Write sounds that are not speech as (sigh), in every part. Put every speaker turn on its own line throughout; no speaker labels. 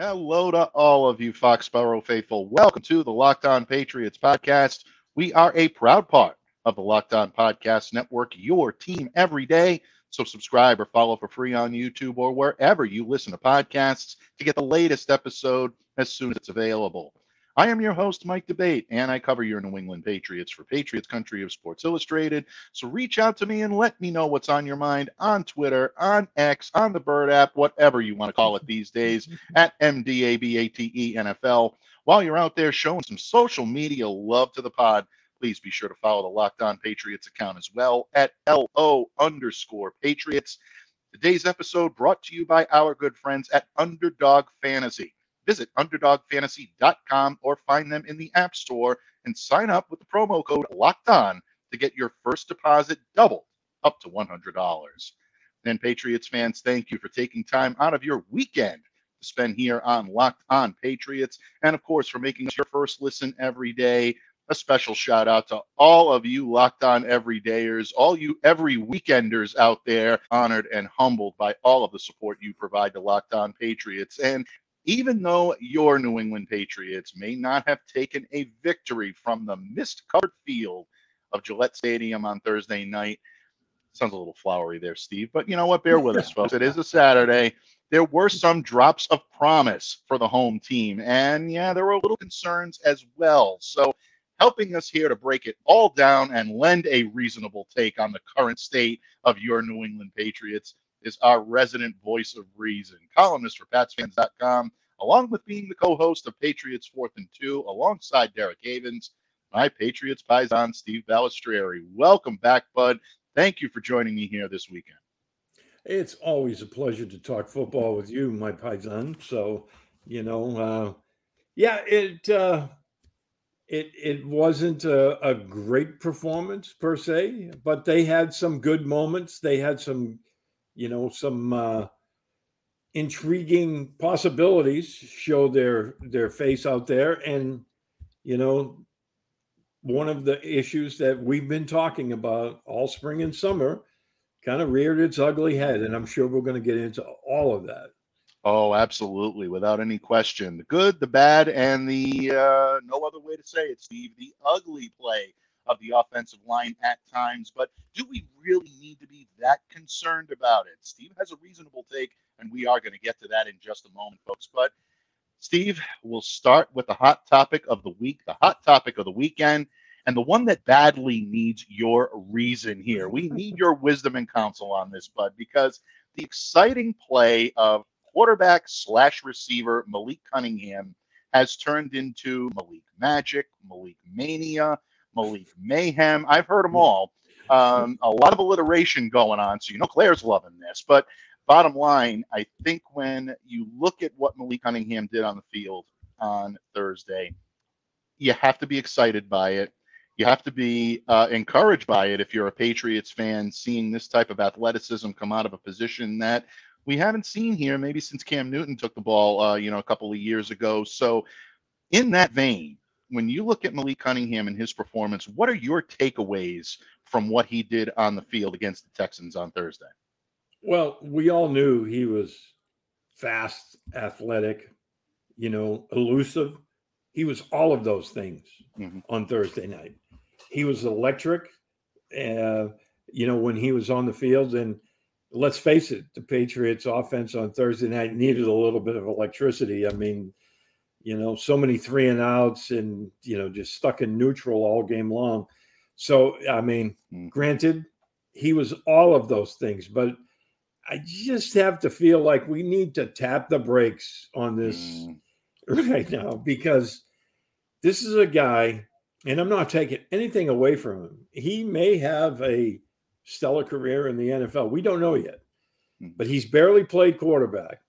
Hello to all of you Foxborough faithful. Welcome to the Locked On Patriots podcast. We are a proud part of the Locked On Podcast Network, your team every day. So subscribe or follow for free on YouTube or wherever you listen to podcasts to get the latest episode as soon as it's available. I am your host, Mike D'Abate, and I cover your New England Patriots for Patriots Country of Sports Illustrated. So reach out to me and let me know what's on your mind on Twitter, on X, on the Bird app, whatever you want to call it these days, (laughs) at MDABATE NFL. While you're out there showing some social media love to the pod, please be sure to follow the Locked On Patriots account as well at LO underscore Patriots. Today's episode brought to you by our good friends at Underdog Fantasy. Visit underdogfantasy.com or find them in the App Store and sign up with the promo code Locked On to get your first deposit doubled up to $100. And Patriots fans, thank you for taking time out of your weekend to spend here on Locked On Patriots, and of course for making your first listen every day. A special shout out to all of you Locked On Everydayers, all you every weekenders out there, honored and humbled by all of the support you provide to Locked On Patriots. And even though your New England Patriots may not have taken a victory from the mist covered field of Gillette Stadium on Thursday night, sounds a little flowery there, Steve, but you know what? Bear with us, (laughs) folks. It is a Saturday. There were some drops of promise for the home team, and yeah, there were a little concerns as well. So, helping us here to break it all down and lend a reasonable take on the current state of your New England Patriots is our resident voice of reason, columnist for PatsFans.com, along with being the co-host of Patriots Fourth and Two, alongside Derek Havens, my Patriots Paisan Steve Balestrieri. Welcome back, bud. Thank you for joining me here this weekend.
It's always a pleasure to talk football with you, my Paisan. So, you know, uh, yeah, it uh, it it wasn't a, a great performance per se, but they had some good moments. They had some you know, some uh, intriguing possibilities show their their face out there, and you know, one of the issues that we've been talking about all spring and summer kind of reared its ugly head, and I'm sure we're going to get into all of that.
Oh, absolutely, without any question. The good, the bad, and the uh, no other way to say it, Steve, the ugly play of the offensive line at times. But do we really need to be that concerned about it? Steve has a reasonable take, and we are going to get to that in just a moment, folks. But Steve, we'll start with the hot topic of the week, the hot topic of the weekend, and the one that badly needs your reason here. We need your wisdom and counsel on this, bud, because the exciting play of quarterback slash receiver Malik Cunningham has turned into Malik Magic, Malik Mania, Malik Mayhem. I've heard them all. Um, a lot of alliteration going on. So, you know, Claire's loving this. But bottom line, I think when you look at what Malik Cunningham did on the field on Thursday, you have to be excited by it. You have to be uh, encouraged by it if you're a Patriots fan, seeing this type of athleticism come out of a position that we haven't seen here maybe since Cam Newton took the ball, uh, you know, a couple of years ago. So, in that vein, when you look at Malik Cunningham and his performance, what are your takeaways from what he did on the field against the Texans on Thursday?
Well, we all knew he was fast, athletic, you know, elusive. He was all of those things mm-hmm. on Thursday night. He was electric, uh, you know, when he was on the field. And let's face it, the Patriots' offense on Thursday night needed a little bit of electricity. I mean, you know, so many three and outs and, you know, just stuck in neutral all game long. So, I mean, mm. granted, he was all of those things, but I just have to feel like we need to tap the brakes on this mm. (laughs) right now because this is a guy, and I'm not taking anything away from him. He may have a stellar career in the NFL. We don't know yet, mm. but he's barely played quarterback.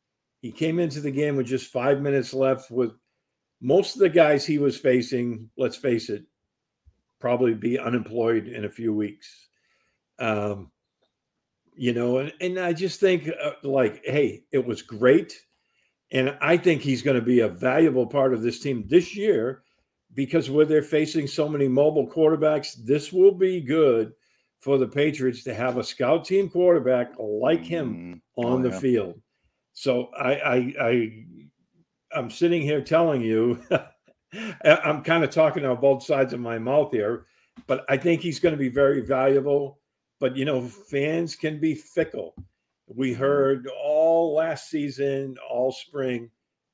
He came into the game with just five minutes left with most of the guys he was facing, let's face it, probably be unemployed in a few weeks. Um, you know, and, and I just think uh, like, hey, it was great. And I think he's going to be a valuable part of this team this year because where they're facing so many mobile quarterbacks, this will be good for the Patriots to have a scout team quarterback like him mm-hmm. on oh, the yeah. field. So I, I, I, I'm sitting here telling you, (laughs) I'm kind of talking on both sides of my mouth here, but I think he's going to be very valuable. But you know, fans can be fickle. We heard all last season, all spring,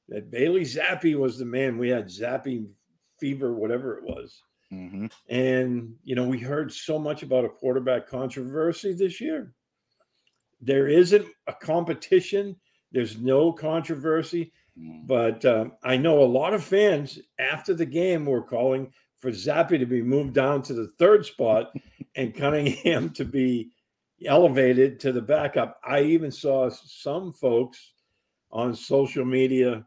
that Bailey Zappe was the man. We had Zappe fever, whatever it was. Mm-hmm. And, you know, we heard so much about a quarterback controversy this year. There isn't a competition, there's no controversy. Mm. But um, I know a lot of fans after the game were calling for Zappe to be moved down to the third spot and Cunningham (laughs) to be elevated to the backup. I even saw some folks on social media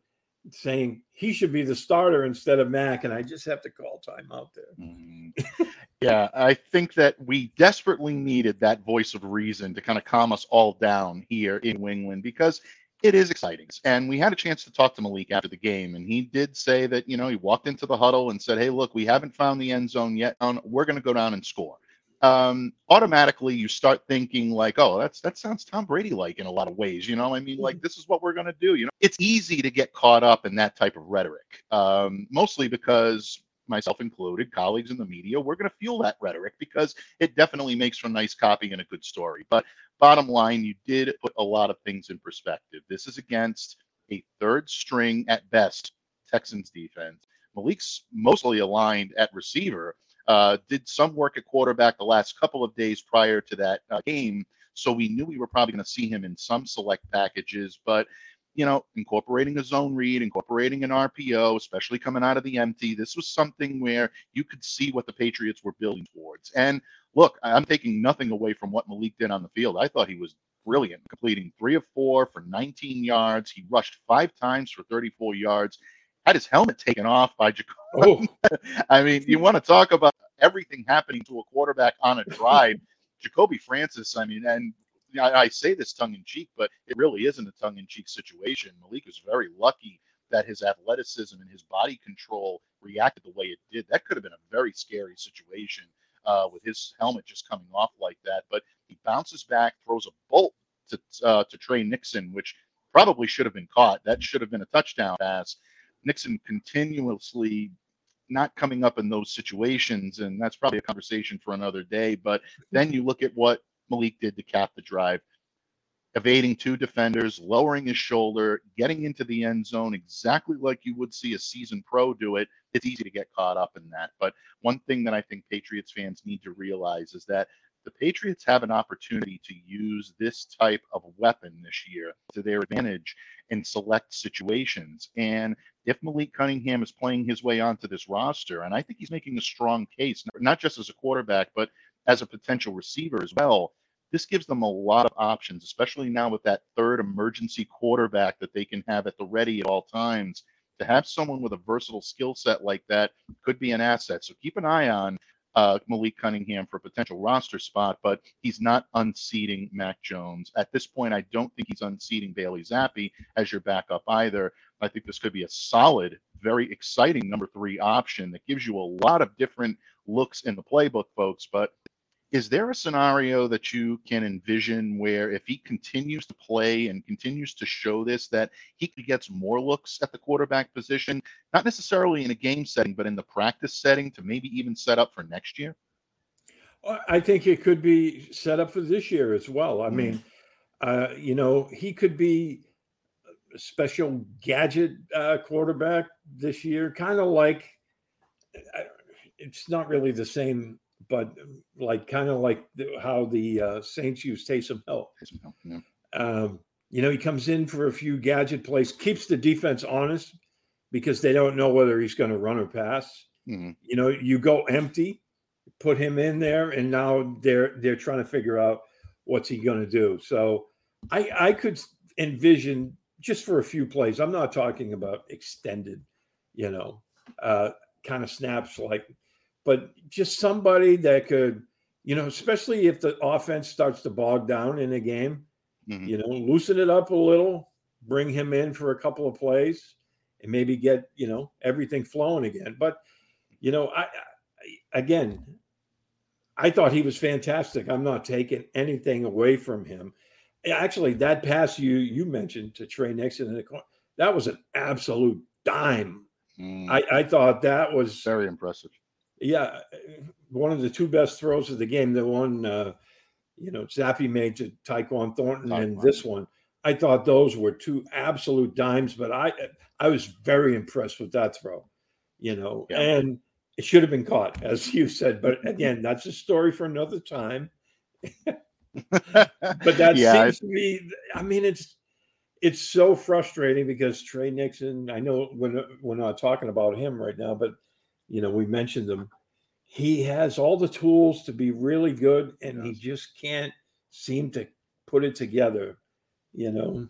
saying he should be the starter instead of Mac, and I just have to call time out there.
Mm-hmm. (laughs) yeah, I think that we desperately needed that voice of reason to kind of calm us all down here in New England because it is exciting. And we had a chance to talk to Malik after the game, and he did say that, you know, he walked into the huddle and said, Hey, look, we haven't found the end zone yet. We're going to go down and score um, automatically you start thinking like, oh, that's that sounds Tom Brady like in a lot of ways. You know, I mean, like mm-hmm. this is what we're gonna do. You know, it's easy to get caught up in that type of rhetoric, um, mostly because myself included, colleagues in the media, we're going to fuel that rhetoric because it definitely makes for nice copy and a good story. But bottom line, you did put a lot of things in perspective. This is against a third string at best Texans defense. Malik's mostly aligned at receiver uh, did some work at quarterback the last couple of days prior to that uh, game. So we knew we were probably going to see him in some select packages, but you know, incorporating a zone read, incorporating an RPO, especially coming out of the empty, this was something where you could see what the Patriots were building towards. And look, I'm taking nothing away from what Malik did on the field. I thought he was brilliant, completing three of four for 19 yards. He rushed five times for 34 yards had his helmet taken off by Jacoby. Oh. (laughs) I mean, you want to talk about everything happening to a quarterback on a (laughs) drive. Jacoby Francis, I mean, and I, I say this tongue in cheek, but it really isn't a tongue in cheek situation. Malik was very lucky that his athleticism and his body control reacted the way it did. That could have been a very scary situation uh, with his helmet just coming off like that. But he bounces back, throws a bolt to uh, to Tre Nixon, which probably should have been caught. That should have been a touchdown pass. Nixon continuously not coming up in those situations, and that's probably a conversation for another day. But then you look at what Malik did to cap the drive, evading two defenders, lowering his shoulder, getting into the end zone exactly like you would see a seasoned pro do it. It's easy to get caught up in that. But one thing that I think Patriots fans need to realize is that the Patriots have an opportunity to use this type of weapon this year to their advantage in select situations. And if Malik Cunningham is playing his way onto this roster, and I think he's making a strong case, not just as a quarterback, but as a potential receiver as well, this gives them a lot of options, especially now with that third emergency quarterback that they can have at the ready at all times. To have someone with a versatile skill set like that could be an asset. So keep an eye on uh, Malik Cunningham for a potential roster spot, but he's not unseating Mac Jones. At this point, I don't think he's unseating Bailey Zappe as your backup either. I think this could be a solid, very exciting number three option that gives you a lot of different looks in the playbook, folks. But is there a scenario that you can envision where if he continues to play and continues to show this that he gets more looks at the quarterback position not necessarily in a game setting but in the practice setting to maybe even set up for next year
i think it could be set up for this year as well i mm-hmm. mean uh, you know he could be a special gadget uh, quarterback this year kind of like uh, it's not really the same but like kind of like the, how the uh, Saints use Taysom Hill. Yeah. Um, you know, he comes in for a few gadget plays, keeps the defense honest because they don't know whether he's going to run or pass. Mm-hmm. You know, you go empty, put him in there, and now they're they're trying to figure out what's he going to do. So I I could envision just for a few plays. I'm not talking about extended you know, uh, kind of snaps like, but just somebody that could, you know, especially if the offense starts to bog down in a game, mm-hmm. you know, loosen it up a little, bring him in for a couple of plays, and maybe get you know everything flowing again. But you know, I, I again, I thought he was fantastic. I'm not taking anything away from him. Actually, that pass you you mentioned to Tre Nixon in the corner, that was an absolute dime. Mm. I, I thought that was
very impressive.
Yeah, one of the two best throws of the game. The one, uh, you know, Zappe made to Tyquan Thornton, Tyquan. and this one. I thought those were two absolute dimes, but I I was very impressed with that throw. You know, yeah. and it should have been caught, as you said. But (laughs) again, that's a story for another time. (laughs) but that yeah, seems I, to be, I mean, it's it's so frustrating because Tre Nixon, I know we're, we're not talking about him right now, but you know, we mentioned them. He has all the tools to be really good, and yes. he just can't seem to put it together. You know,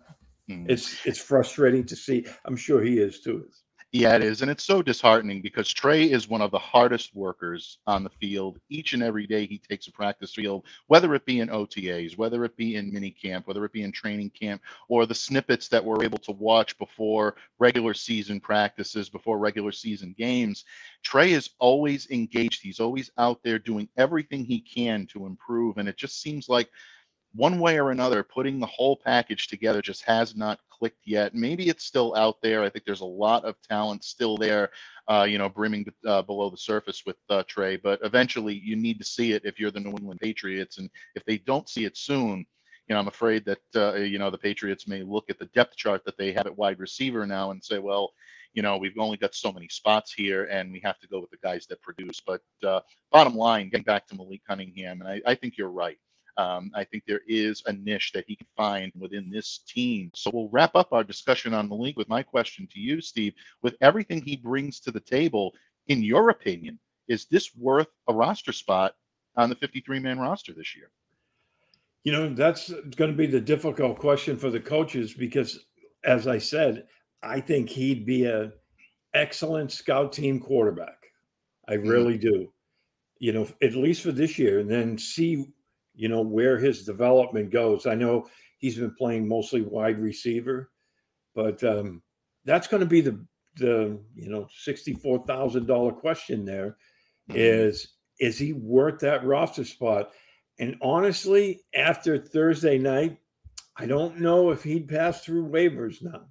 mm. it's it's frustrating to see. I'm sure he is too.
Yeah, it is. And it's so disheartening because Tre is one of the hardest workers on the field. Each and every day he takes a practice field, whether it be in OTAs, whether it be in mini camp, whether it be in training camp, or the snippets that we're able to watch before regular season practices, before regular season games. Tre is always engaged. He's always out there doing everything he can to improve. And it just seems like one way or another, putting the whole package together just has not clicked yet. Maybe it's still out there. I think there's a lot of talent still there, uh, you know, brimming uh, below the surface with uh, Tre. But eventually, you need to see it if you're the New England Patriots, and if they don't see it soon, you know, I'm afraid that uh, you know the Patriots may look at the depth chart that they have at wide receiver now and say, well, you know, we've only got so many spots here, and we have to go with the guys that produce. But uh, bottom line, getting back to Malik Cunningham, and I, I think you're right. Um, I think there is a niche that he can find within this team. So we'll wrap up our discussion on the Malik with my question to you, Steve. With everything he brings to the table, in your opinion, is this worth a roster spot on the 53 man roster this year?
You know, that's going to be the difficult question for the coaches because, as I said, I think he'd be an excellent scout team quarterback. I mm. really do. You know, at least for this year, and then see you know, where his development goes. I know he's been playing mostly wide receiver, but um, that's going to be the the you know sixty four thousand dollar question. There mm-hmm. is is he worth that roster spot? And honestly, after Thursday night, I don't know if he'd pass through waivers now.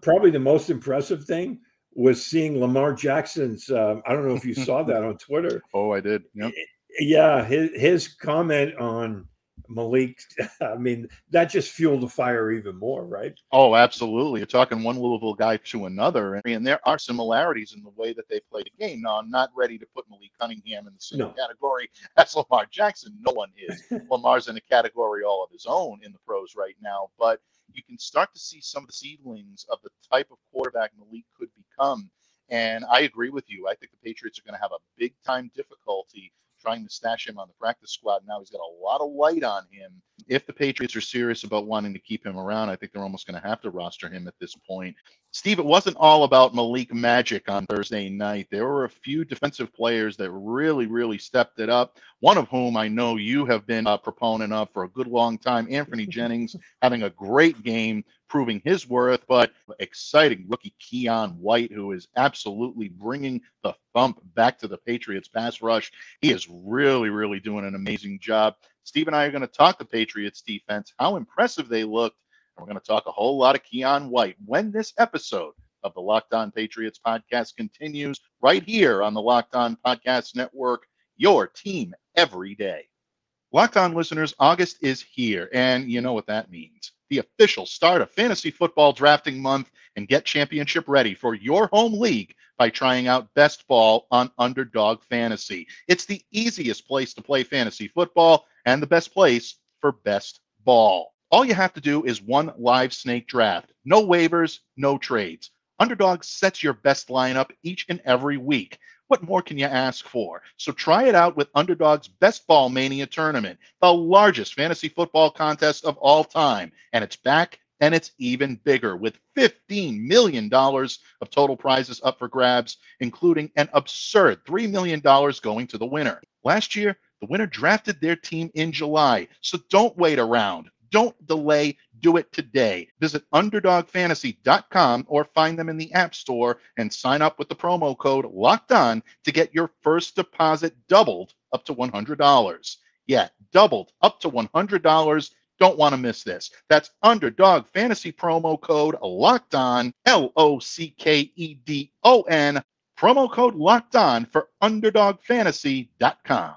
Probably the most impressive thing was seeing Lamar Jackson's. Um, I don't know if you saw that on Twitter. (laughs)
Oh, I did. Yep
yeah, his his comment on Malik, (laughs) I mean, that just fueled the fire even more, right?
Oh, absolutely. You're talking one Louisville guy to another, and there are similarities in the way that they play the game. Now, I'm not ready to put Malik Cunningham in the same no. category (laughs) as Lamar Jackson. No one is. (laughs) Lamar's in a category all of his own in the pros right now, but you can start to see some of the seedlings of the type of quarterback Malik could become. And I agree with you. I think the Patriots are going to have a big time difficulty trying to stash him on the practice squad. Now he's got a lot of light on him. If the Patriots are serious about wanting to keep him around, I think they're almost going to have to roster him at this point. Steve, it wasn't all about Malik Magic on Thursday night. There were a few defensive players that really, really stepped it up. One of whom I know you have been a proponent of for a good long time, Anthony (laughs) Jennings, having a great game, proving his worth, but exciting rookie Keion White, who is absolutely bringing the thump back to the Patriots pass rush. He is really, really doing an amazing job. Steve and I are going to talk the Patriots defense, how impressive they looked, And we're going to talk a whole lot of Keion White when this episode of the Locked On Patriots podcast continues right here on the Locked On Podcast Network, your team every day. Locked On listeners, August is here, and you know what that means. The official start of fantasy football drafting month, and get championship ready for your home league by trying out Best Ball on Underdog Fantasy. It's the easiest place to play fantasy football and the best place for best ball. All you have to do is one live snake draft. No waivers, no trades. Underdog sets your best lineup each and every week. What more can you ask for? So try it out with Underdog's Best Ball Mania tournament, the largest fantasy football contest of all time. And it's back and it's even bigger with $15 million of total prizes up for grabs, including an absurd $3 million going to the winner. Last year, the winner drafted their team in July, so don't wait around. Don't delay. Do it today. Visit underdogfantasy.com or find them in the App Store and sign up with the promo code locked on to get your first deposit doubled up to $100. Yeah, doubled up to $100. Don't want to miss this. That's underdog fantasy promo code locked on, L O C K E D O N, promo code locked on for underdogfantasy.com.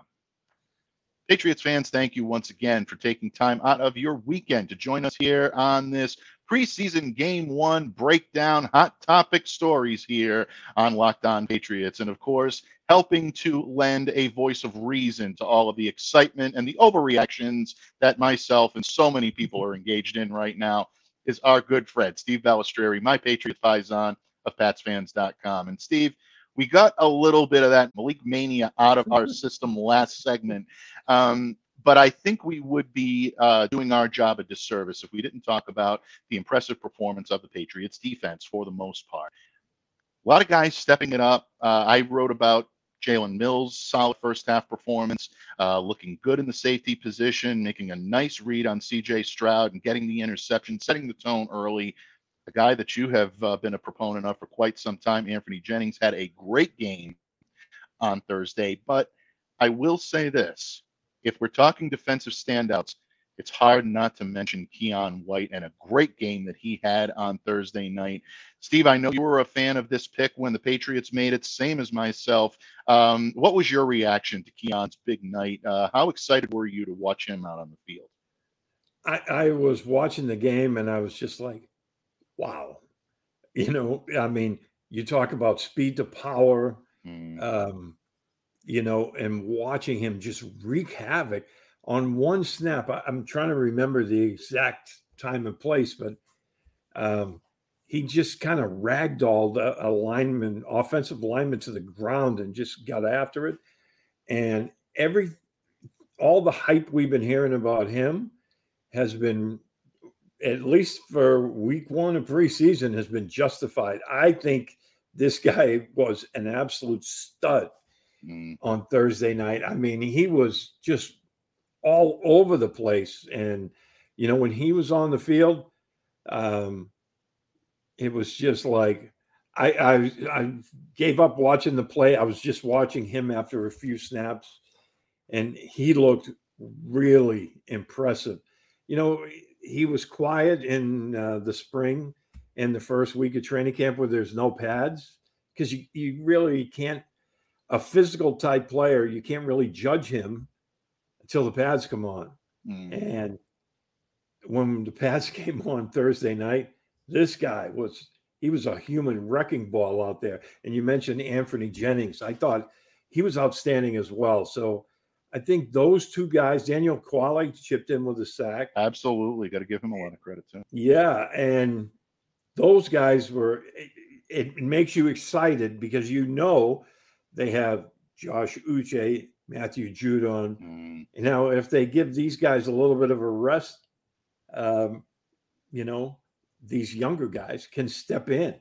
Patriots fans, thank you once again for taking time out of your weekend to join us here on this preseason game one breakdown, hot topic stories here on Locked On Patriots. And of course, helping to lend a voice of reason to all of the excitement and the overreactions that myself and so many people are engaged in right now is our good friend, Steve Balestrieri, my Patriot Faison of PatsFans.com. And Steve, we got a little bit of that Malik mania out of our (laughs) system last segment. Um, but I think we would be uh, doing our job a disservice if we didn't talk about the impressive performance of the Patriots defense for the most part. A lot of guys stepping it up. Uh, I wrote about Jalen Mills' solid first half performance, uh, looking good in the safety position, making a nice read on CJ Stroud and getting the interception, setting the tone early a guy that you have uh, been a proponent of for quite some time, Anthony Jennings, had a great game on Thursday. But I will say this if we're talking defensive standouts, it's hard not to mention Keion White and a great game that he had on Thursday night. Steve, I know you were a fan of this pick when the Patriots made it, same as myself. Um, what was your reaction to Keion's big night? Uh, how excited were you to watch him out on the field?
I, I was watching the game and I was just like, wow. You know, I mean, you talk about speed to power, mm. um, you know, and watching him just wreak havoc on one snap. I, am trying to remember the exact time and place, but um, he just kind of ragdolled a, a lineman, offensive lineman to the ground and just got after it. And every, all the hype we've been hearing about him has been at least for week one of preseason, has been justified. I think this (laughs) guy was an absolute stud mm. on Thursday night. I mean, he was just all over the place. And, you know, when he was on the field, um, it was just like I, I I gave up watching the play. I was just watching him after a few snaps, and he looked really impressive. You know, he was quiet in uh, the spring and the first week of training camp where there's no pads because you, you really can't a physical type player you can't really judge him until the pads come on. Mm. and when the pads (laughs) came on thursday night this guy was he was a human wrecking ball out there. And you mentioned anthony jennings. I thought he was outstanding as well. So I think those two guys, Daniel Ekuale chipped in with a sack.
Absolutely. Got to give him a lot of credit too.
Yeah. And those guys were, it, it makes you excited because you know they have Josh Uche, Matthew Judon. Mm. Now, if they give these guys a little bit of a rest, um, you know, these younger guys can step in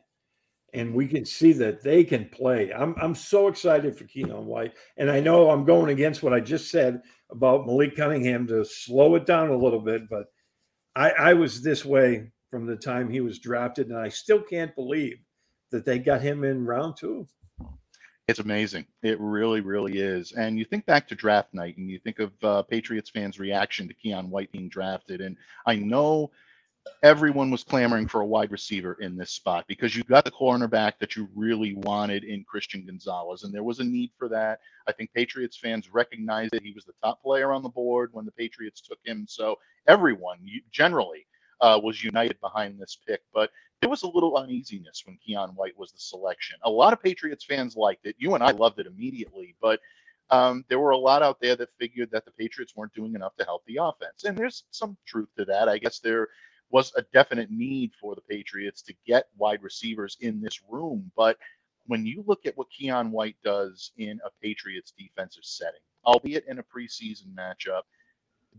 and we can see that they can play. I'm I'm so excited for Keion White, and I know I'm going against what I just said about Malik Cunningham to slow it down a little bit, but I, I was this way from the time he was drafted, and I still can't believe that they got him in round two.
It's amazing. It really, really is. And you think back to draft night, and you think of uh, Patriots fans' reaction to Keion White being drafted, and I know everyone was clamoring for a wide receiver in this spot because you got the cornerback that you really wanted in Christian Gonzalez, and there was a need for that. I think Patriots fans recognized that he was the top player on the board when the Patriots took him. So everyone generally uh, was united behind this pick, but there was a little uneasiness when Keion White was the selection. A lot of Patriots fans liked it. You and I loved it immediately, but um, there were a lot out there that figured that the Patriots weren't doing enough to help the offense. And there's some truth to that. I guess there was a definite need for the Patriots to get wide receivers in this room. But when you look at what Keion White does in a Patriots defensive setting, albeit in a preseason matchup,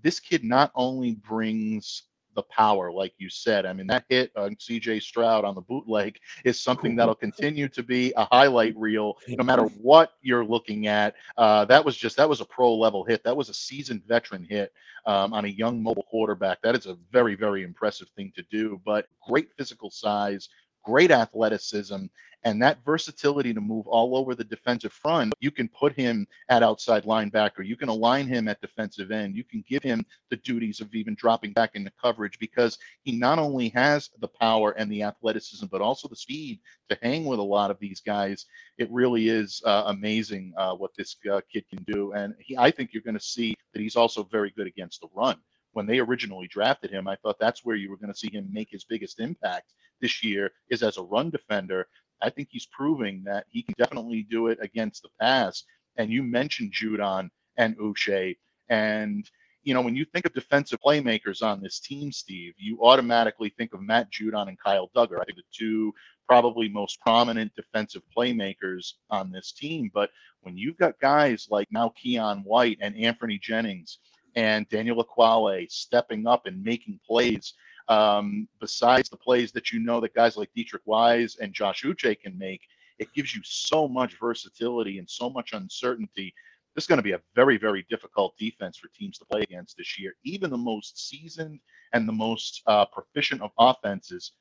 this kid not only brings the power, like you said. I mean, that hit on CJ Stroud on the bootleg is something that'll (laughs) continue to be a highlight reel, no matter what you're looking at. Uh, that was just that was a pro level hit. That was a seasoned veteran hit um, on a young mobile quarterback. That is a very very impressive thing to do. But great physical size, great athleticism, and that versatility to move all over the defensive front. You can put him at outside linebacker. You can align him at defensive end. You can give him the duties of even dropping back into coverage because he not only has the power and the athleticism, but also the speed to hang with a lot of these guys. It really is uh, amazing uh, what this uh, kid can do. And he, I think you're going to see that he's also very good against the run when they originally drafted him, I thought that's where you were going to see him make his biggest impact this year is as a run defender. I think he's proving that he can definitely do it against the pass. And you mentioned Judon and Uche. And, you know, when you think of defensive playmakers on this team, Steve, you automatically think of Matt Judon and Kyle Dugger. I think the two probably most prominent defensive playmakers on this team. But when you've got guys like now Keion White and Anthony Jennings and Daniel Ekuale stepping up and making plays. Um, besides the plays that you know that guys like Deatrich Wise and Josh Uche can make, it gives you so much versatility and so much uncertainty. This is going to be a very, very difficult defense for teams to play against this year. Even the most seasoned and the most uh, proficient of offenses,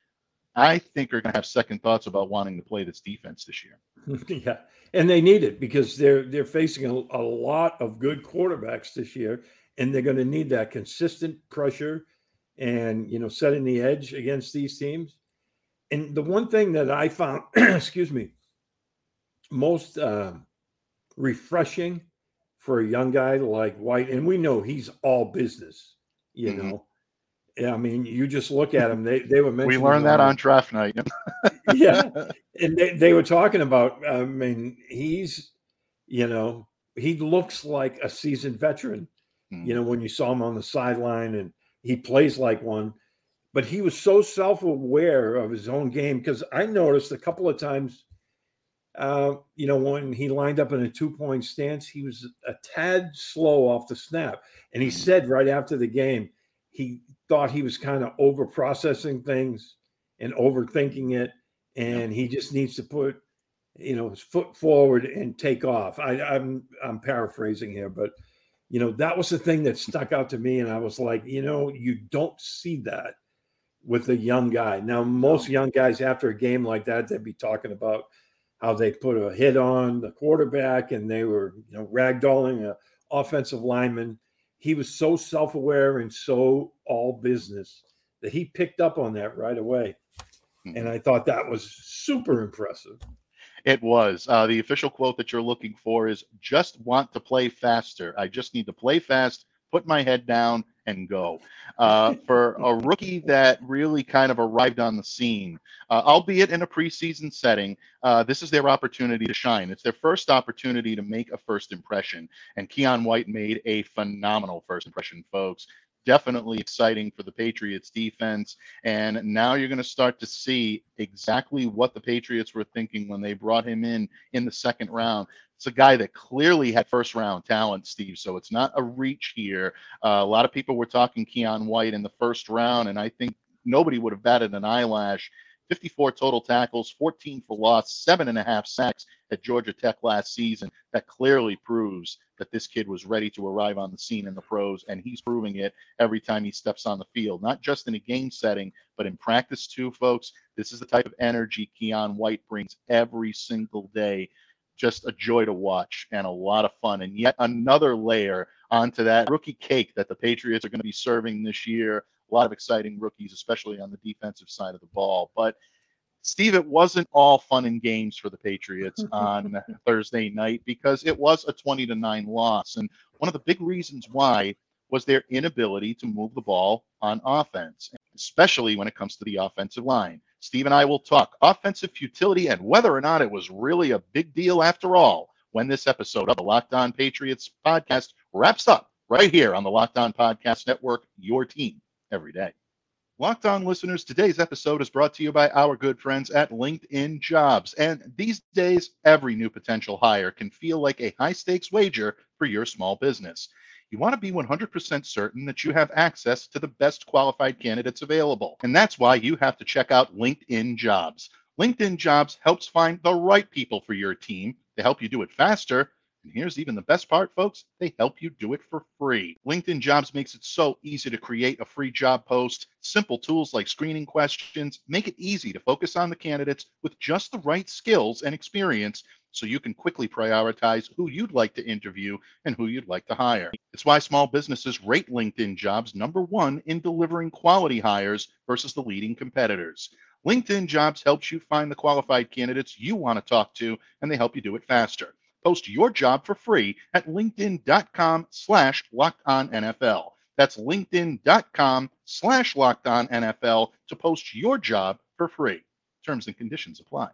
I think, are going to have second thoughts about wanting to play this defense this year. (laughs)
yeah, and they need it because they're they're facing a, a lot of good quarterbacks this year, and they're going to need that consistent pressure and you know setting the edge against these teams. And the one thing that I found, (clears throat) excuse me, most uh, refreshing for a young guy like White, and we know he's all business, you mm-hmm. know. Yeah, I mean, you just look at him. They they were
mentioning. We learned that on draft night. (laughs)
yeah, (laughs) and they, they were talking about. I mean, he's, you know, he looks like a seasoned veteran Mm-hmm. You know, when you saw him on the sideline and he plays like one, but he was so self aware of his own game because I noticed a couple of times, uh, you know, when he lined up in a two point stance, he was a tad slow off the snap. And he mm-hmm. said right after the game, he thought he was kind of over processing things and overthinking it. And he just needs to put, you know, his foot forward and take off. I, I'm I'm paraphrasing here, but you know, that was the thing that stuck out to me. And I was like, you know, you don't see that with a young guy. Now, most young guys after a game like that, they'd be talking about how they put a hit on the quarterback and they were, you know, ragdolling a offensive lineman. He was so self-aware and so all business that he picked up on that right away. And mm-hmm. I thought that was super impressive.
It was. Uh, the official quote that you're looking for is just want to play faster. I just need to play fast, put my head down, and go. Uh, (laughs) for a rookie that really kind of arrived on the scene, uh, albeit in a preseason setting, uh, this is their opportunity to shine. It's their first opportunity to make a first impression. And Keion White made a phenomenal first impression, folks definitely exciting for the Patriots defense. And now you're going to start to see exactly what the Patriots were thinking when they brought him in in the second round. It's a guy that clearly had first round talent, Steve. So it's not a reach here. Uh, a lot of people were talking Keion White in the first round, and I think nobody would have batted an eyelash 54 total tackles, 14 for loss, seven and a half sacks at Georgia Tech last season. That clearly proves that this kid was ready to arrive on the scene in the pros, and he's proving it every time he steps on the field, not just in a game setting, but in practice too, folks. This is the type of energy Keion White brings every single day. Just a joy to watch and a lot of fun. And yet another layer onto that rookie cake that the Patriots are going to be serving this year a lot of exciting rookies, especially on the defensive side of the ball. But Steve, it wasn't all fun and games for the Patriots (laughs) on Thursday night because it was a 20 to 9 loss. And one of the big reasons why was their inability to move the ball on offense, especially when it comes to the offensive line. Steve and I will talk offensive futility and whether or not it was really a big deal after all when this episode of the Locked On Patriots podcast wraps up right here on the Locked On Podcast Network, your team every day. Locked on listeners, today's episode is brought to you by our good friends at LinkedIn Jobs. And these days, every new potential hire can feel like a high stakes wager for your small business. you want to be 100% certain that you have access to the best qualified candidates available. And that's why you have to check out LinkedIn Jobs. LinkedIn Jobs helps find the right people for your team. They help you do it faster and here's even the best part, folks they help you do it for free. LinkedIn Jobs makes it so easy to create a free job post. Simple tools like screening questions make it easy to focus on the candidates with just the right skills and experience so you can quickly prioritize who you'd like to interview and who you'd like to hire. It's why small businesses rate LinkedIn Jobs number one in delivering quality hires versus the leading competitors. LinkedIn Jobs helps you find the qualified candidates you want to talk to, and they help you do it faster. Post your job for free at linkedin.com slash locked on NFL. That's linkedin.com slash locked on NFL to post your job for free. Terms and conditions apply.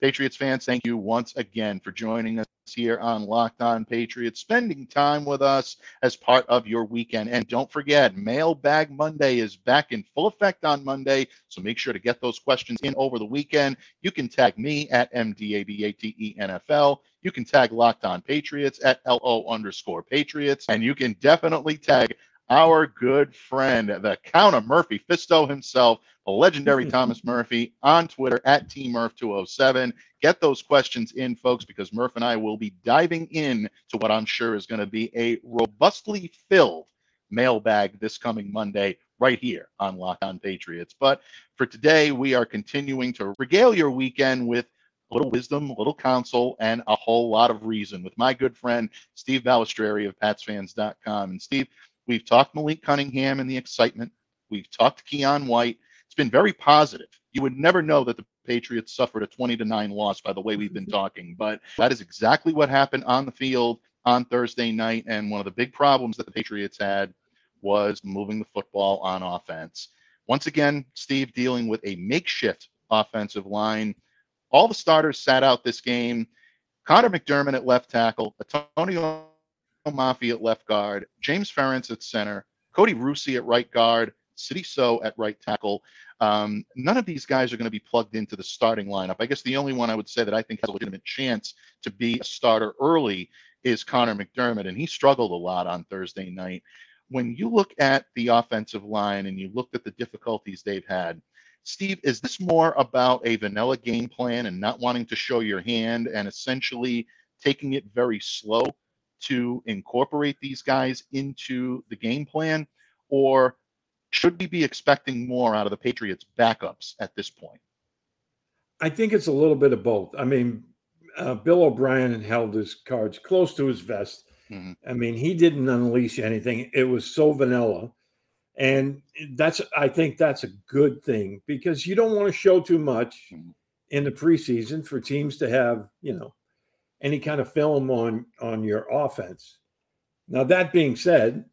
Patriots fans, thank you once again for joining us here on Locked On Patriots, spending time with us as part of your weekend. And don't forget, Mailbag Monday is back in full effect on Monday. So make sure to get those questions in over the weekend. You can tag me at MDABATENFL. You can tag Locked On Patriots at LO underscore Patriots. And you can definitely tag our good friend, the Count of Murphy Fisto himself, the legendary (laughs) Thomas Murphy, on Twitter at TMurph207. Get those questions in, folks, because Murph and I will be diving in to what I'm sure is going to be a robustly filled mailbag this coming Monday right here on Lock On Patriots. But for today, we are continuing to regale your weekend with a little wisdom, a little counsel, and a whole lot of reason with my good friend Steve Balestrieri of PatsFans.com. And Steve, We've talked Malik Cunningham and the excitement. We've talked Keion White. It's been very positive. You would never know that the Patriots suffered a 20 to 9 loss by the way we've been mm-hmm. talking, but that is exactly what happened on the field on Thursday night. And one of the big problems that the Patriots had was moving the football on offense. Once again, Steve dealing with a makeshift offensive line. All the starters sat out this game. Connor McDermott at left tackle, Antonio Mafi at left guard, James Ferentz at center, Kody Russey at right guard, Sidy Sow at right tackle. Um, none of these guys are going to be plugged into the starting lineup. I guess the only one I would say that I think has a legitimate chance to be a starter early is Connor McDermott, and he struggled a lot on Thursday night. When you look at the offensive line and you look at the difficulties they've had, Steve, is this more about a vanilla game plan and not wanting to show your hand and essentially taking it very slow to incorporate these guys into the game plan, or should we be expecting more out of the Patriots' backups at this point?
I think it's a little bit of both. I mean, uh, Bill O'Brien held his cards close to his vest. Mm-hmm. I mean, he didn't unleash anything. It was so vanilla. And that's, I think that's a good thing because you don't want to show too much mm-hmm. in the preseason for teams to have, you know, any kind of film on on your offense. Now that being said,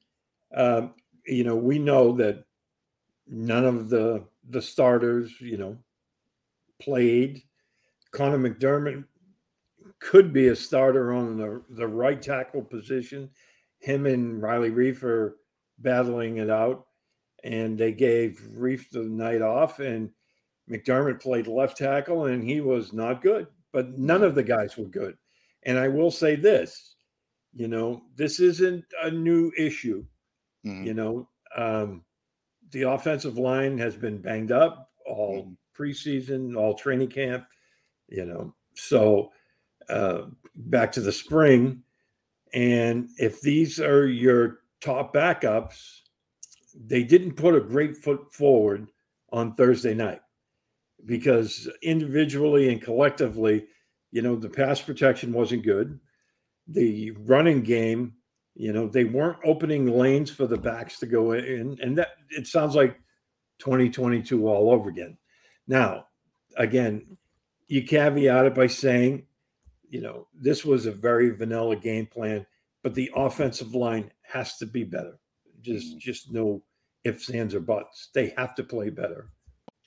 uh, you know we know that none of the the starters, you know, played. Connor McDermott could be a starter on the, the right tackle position. Him and Riley Reiff are battling it out, and they gave Reiff the night off, and McDermott played left tackle, and he was not good. But none of the guys were good. And I will say this, you know, this isn't a new issue. Mm-hmm. You know, um, the offensive line has been banged up all mm-hmm. preseason, all training camp, you know. So uh, back to the spring. And if these are your top backups, they didn't put a great foot forward on Thursday night because individually and collectively, you know, the pass protection wasn't good. The running game, you know, they weren't opening lanes for the backs to go in. And that it sounds like 2022 all over again. Now, again, you caveat it by saying, you know, this was a very vanilla game plan, but the offensive line has to be better. Just, mm-hmm. just no ifs, ands, or buts. They have to play better.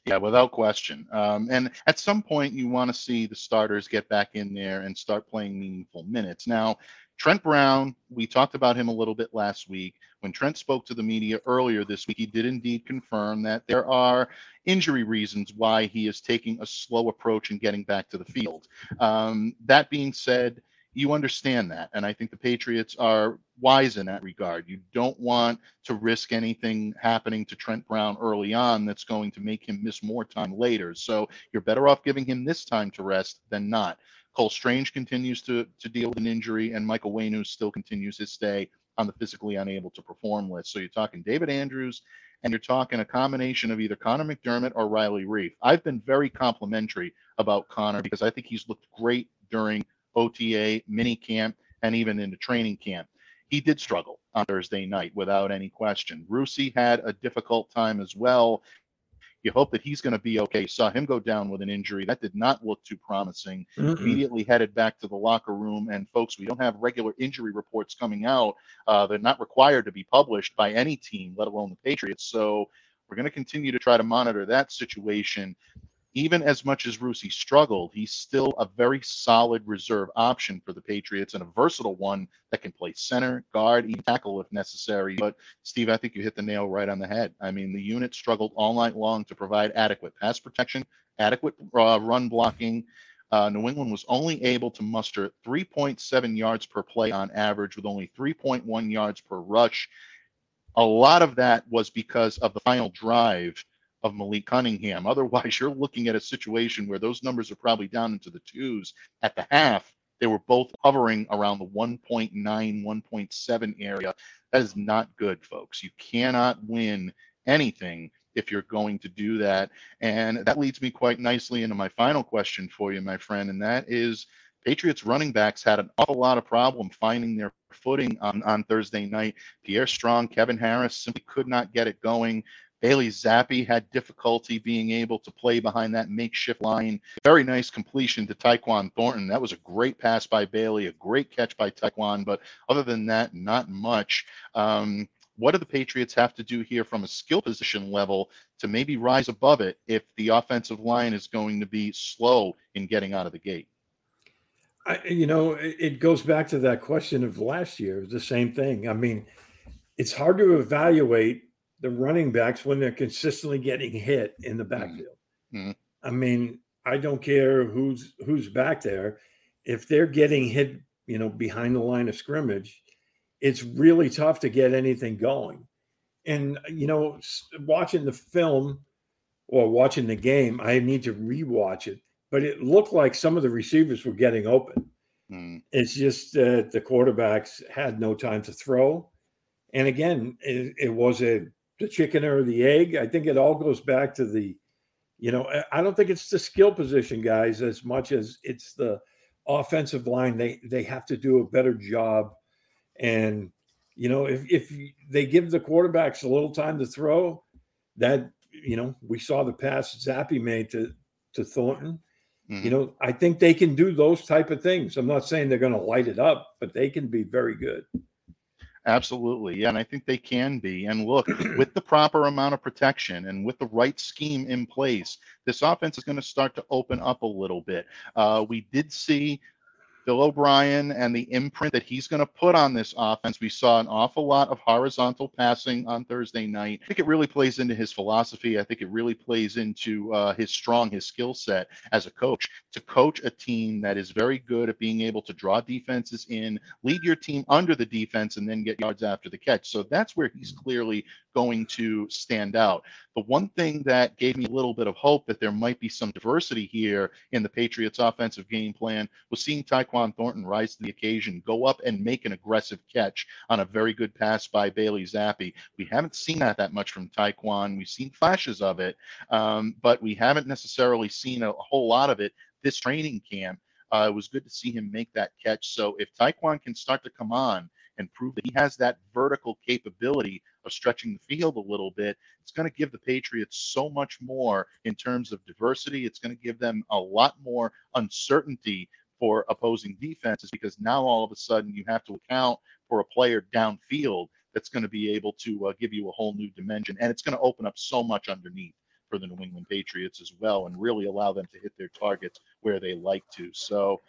Yeah, without question. Um, and at some point, you want to see the starters get back in there and start playing meaningful minutes. Now, Trent Brown, we talked about him a little bit last week. When Trent spoke to the media earlier this week, he did indeed confirm that there are injury reasons why he is taking a slow approach in getting back to the field. Um, that being said, you understand that. And I think the Patriots are wise in that regard. You don't want to risk anything happening to Trent Brown early on that's going to make him miss more time later. So you're better off giving him this time to rest than not. Cole Strange continues to, to deal with an injury, and Michael Onwenu still continues his stay on the physically unable to perform list. So you're talking David Andrews and you're talking a combination of either Connor McDermott or Riley Reiff. I've been very complimentary about Connor because I think he's looked great during OTA, mini camp, and even into training camp. He did struggle on Thursday night without any question. Russey had a difficult time as well. You hope that he's going to be okay. Saw him go down with an injury. That did not look too promising. Mm-mm. Immediately headed back to the locker room. And folks, we don't have regular injury reports coming out. Uh, they're not required to be published by any team, let alone the Patriots. So we're going to continue to try to monitor that situation even as much as Russey struggled, he's still a very solid reserve option for the Patriots and a versatile one that can play center, guard, even tackle if necessary. But Steve, I think you hit the nail right on the head. I mean, the unit struggled all night long to provide adequate pass protection, adequate uh, run blocking. Uh, New England was only able to muster 3.7 yards per play on average, with only 3.1 yards per rush. A lot of that was because of the final drive of Malik Cunningham. Otherwise, you're looking at a situation where those numbers are probably down into the twos at the half. They were both hovering around the 1.9, 1.7 area. That is not good, folks. You cannot win anything if you're going to do that. And that leads me quite nicely into my final question for you, my friend, and that is Patriots running backs had an awful lot of problem finding their footing on, on Thursday night. Pierre Strong, Kevin Harris simply could not get it going. Bailey Zappe had difficulty being able to play behind that makeshift line. Very nice completion to Tyquan Thornton. That was a great pass by Bailey, a great catch by Tyquan, but other than that, not much. Um, what do the Patriots have to do here from a skill position level to maybe rise above it if the offensive line is going to be slow in getting out of the gate?
I, you know, it goes back to that question of last year, the same thing. I mean, it's hard to evaluate the running backs when they're consistently getting hit in the mm-hmm. backfield. Mm-hmm. I mean, I don't care who's who's back there. If they're getting hit, you know, behind the line of scrimmage, it's really tough to get anything going. And you know, watching the film or watching the game, I need to rewatch it. But it looked like some of the receivers were getting open. Mm. It's just that the quarterbacks had no time to throw. And again, it, it was a the chicken or the egg. I think it all goes back to the, you know, I don't think it's the skill position guys as much as it's the offensive line. They they have to do a better job, and you know, if if they give the quarterbacks a little time to throw, that you know, we saw the pass Zappe made to to Thornton. Mm-hmm. You know, I think they can do those type of things. I'm not saying they're going to light it up, but they can be very good.
Absolutely. Yeah. And I think they can be. And look, (clears throat) with the proper amount of protection and with the right scheme in place, this offense is going to start to open up a little bit. Uh, we did see Bill O'Brien and the imprint that he's going to put on this offense. We saw an awful lot of horizontal passing on Thursday night. I think it really plays into his philosophy. I think it really plays into uh, his strong, his skill set as a coach to coach a team that is very good at being able to draw defenses in, lead your team under the defense, and then get yards after the catch. So that's where he's clearly going to stand out. The one thing that gave me a little bit of hope that there might be some diversity here in the Patriots' offensive game plan was seeing Tyquan Thornton rise to the occasion, go up and make an aggressive catch on a very good pass by Bailey Zappe. We haven't seen that that much from Tyquan. We've seen flashes of it, um, but we haven't necessarily seen a, a whole lot of it this training camp. Uh, it was good to see him make that catch. So if Tyquan can start to come on and prove that he has that vertical capability of stretching the field a little bit, it's going to give the Patriots so much more in terms of diversity. It's going to give them a lot more uncertainty for opposing defenses because now all of a sudden you have to account for a player downfield that's going to be able to uh, give you a whole new dimension. And it's going to open up so much underneath for the New England Patriots as well and really allow them to hit their targets where they like to. So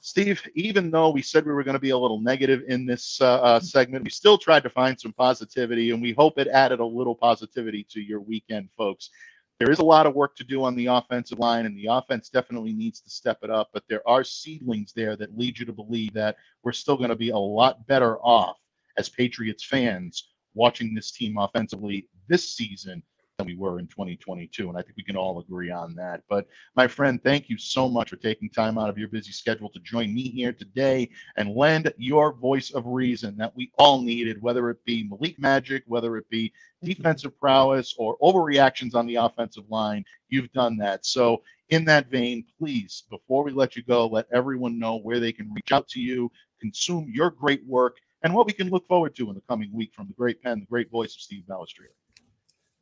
Steve, even though we said we were going to be a little negative in this uh, uh, segment, we still tried to find some positivity, and we hope it added a little positivity to your weekend, folks. there is a lot of work to do on the offensive line, and the offense definitely needs to step it up. But there are seedlings there that lead you to believe that we're still going to be a lot better off as Patriots fans watching this team offensively this season than we were in 2022. And I think we can all agree on that. But my friend, thank you so much for taking time out of your busy schedule to join me here today and lend your voice of reason that we all needed, whether it be Malik Magic, whether it be defensive prowess or overreactions on the offensive line. You've done that. So, in that vein, please, before we let you go, let everyone know where they can reach out to you, consume your great work, and what we can look forward to in the coming week from the great pen, the great voice of Steve Balestrieri.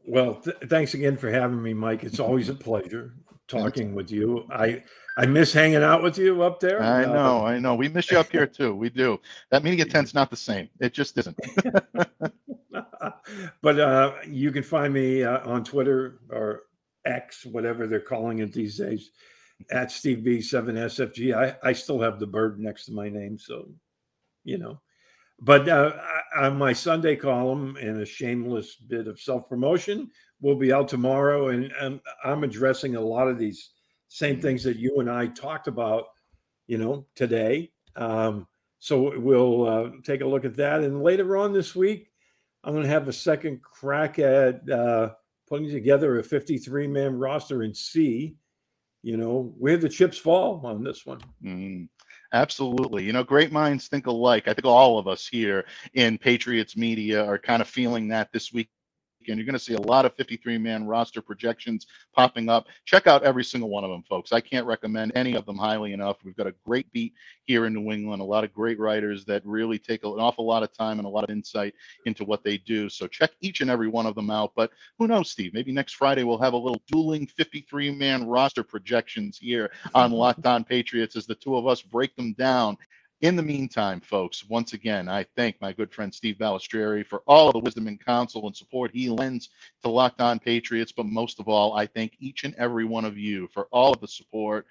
Well, th- thanks again for having me, Mike. It's (laughs) always a pleasure talking with you. I I miss hanging out with you up there.
I uh, know, I know. We miss you up here too. We do. That meeting at 10's not the same. It just isn't. (laughs)
but uh, you can find me uh, on Twitter or X, whatever they're calling it these days, at Steve B7SFG. I, I still have the bird next to my name. So, you know, but uh, on my Sunday column and a shameless bit of self promotion will be out tomorrow, and, and I'm addressing a lot of these same things that you and I talked about, you know, today. Um, so we'll uh, take a look at that, and later on this week, I'm going to have a second crack at uh, putting together a 53 man roster and see, you know, where the chips fall on this one.
Mm. Absolutely. You know, great minds think alike. I think all of us here in Patriots media are kind of feeling that this week and you're going to see a lot of 53 man roster projections popping up. Check out every single one of them, folks. I can't recommend any of them highly enough. We've got a great beat here in New England, a lot of great writers that really take an awful lot of time and a lot of insight into what they do. So check each and every one of them out. But who knows, Steve? Maybe next Friday we'll have a little dueling 53 man roster projections here on Locked On Patriots as the two of us break them down in the meantime, folks, once again, I thank my good friend Steve Balestrieri for all of the wisdom and counsel and support he lends to Locked On Patriots. But most of all, I thank each and every one of you for all of the support,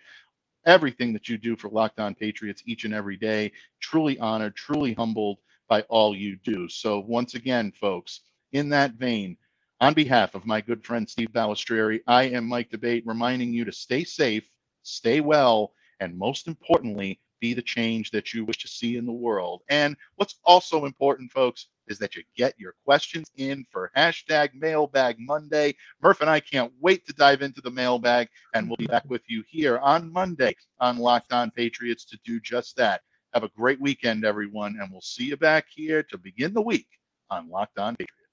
everything that you do for Locked On Patriots each and every day. Truly honored, truly humbled by all you do. So, once again, folks, in that vein, on behalf of my good friend Steve Balestrieri, I am Mike D'Abate reminding you to stay safe, stay well, and most importantly, be the change that you wish to see in the world. And what's also important, folks, is that you get your questions in for hashtag mailbag Monday. Murph and I can't wait to dive into the mailbag, and we'll be back with you here on Monday on Locked On Patriots to do just that. Have a great weekend, everyone, and we'll see you back here to begin the week on Locked On Patriots.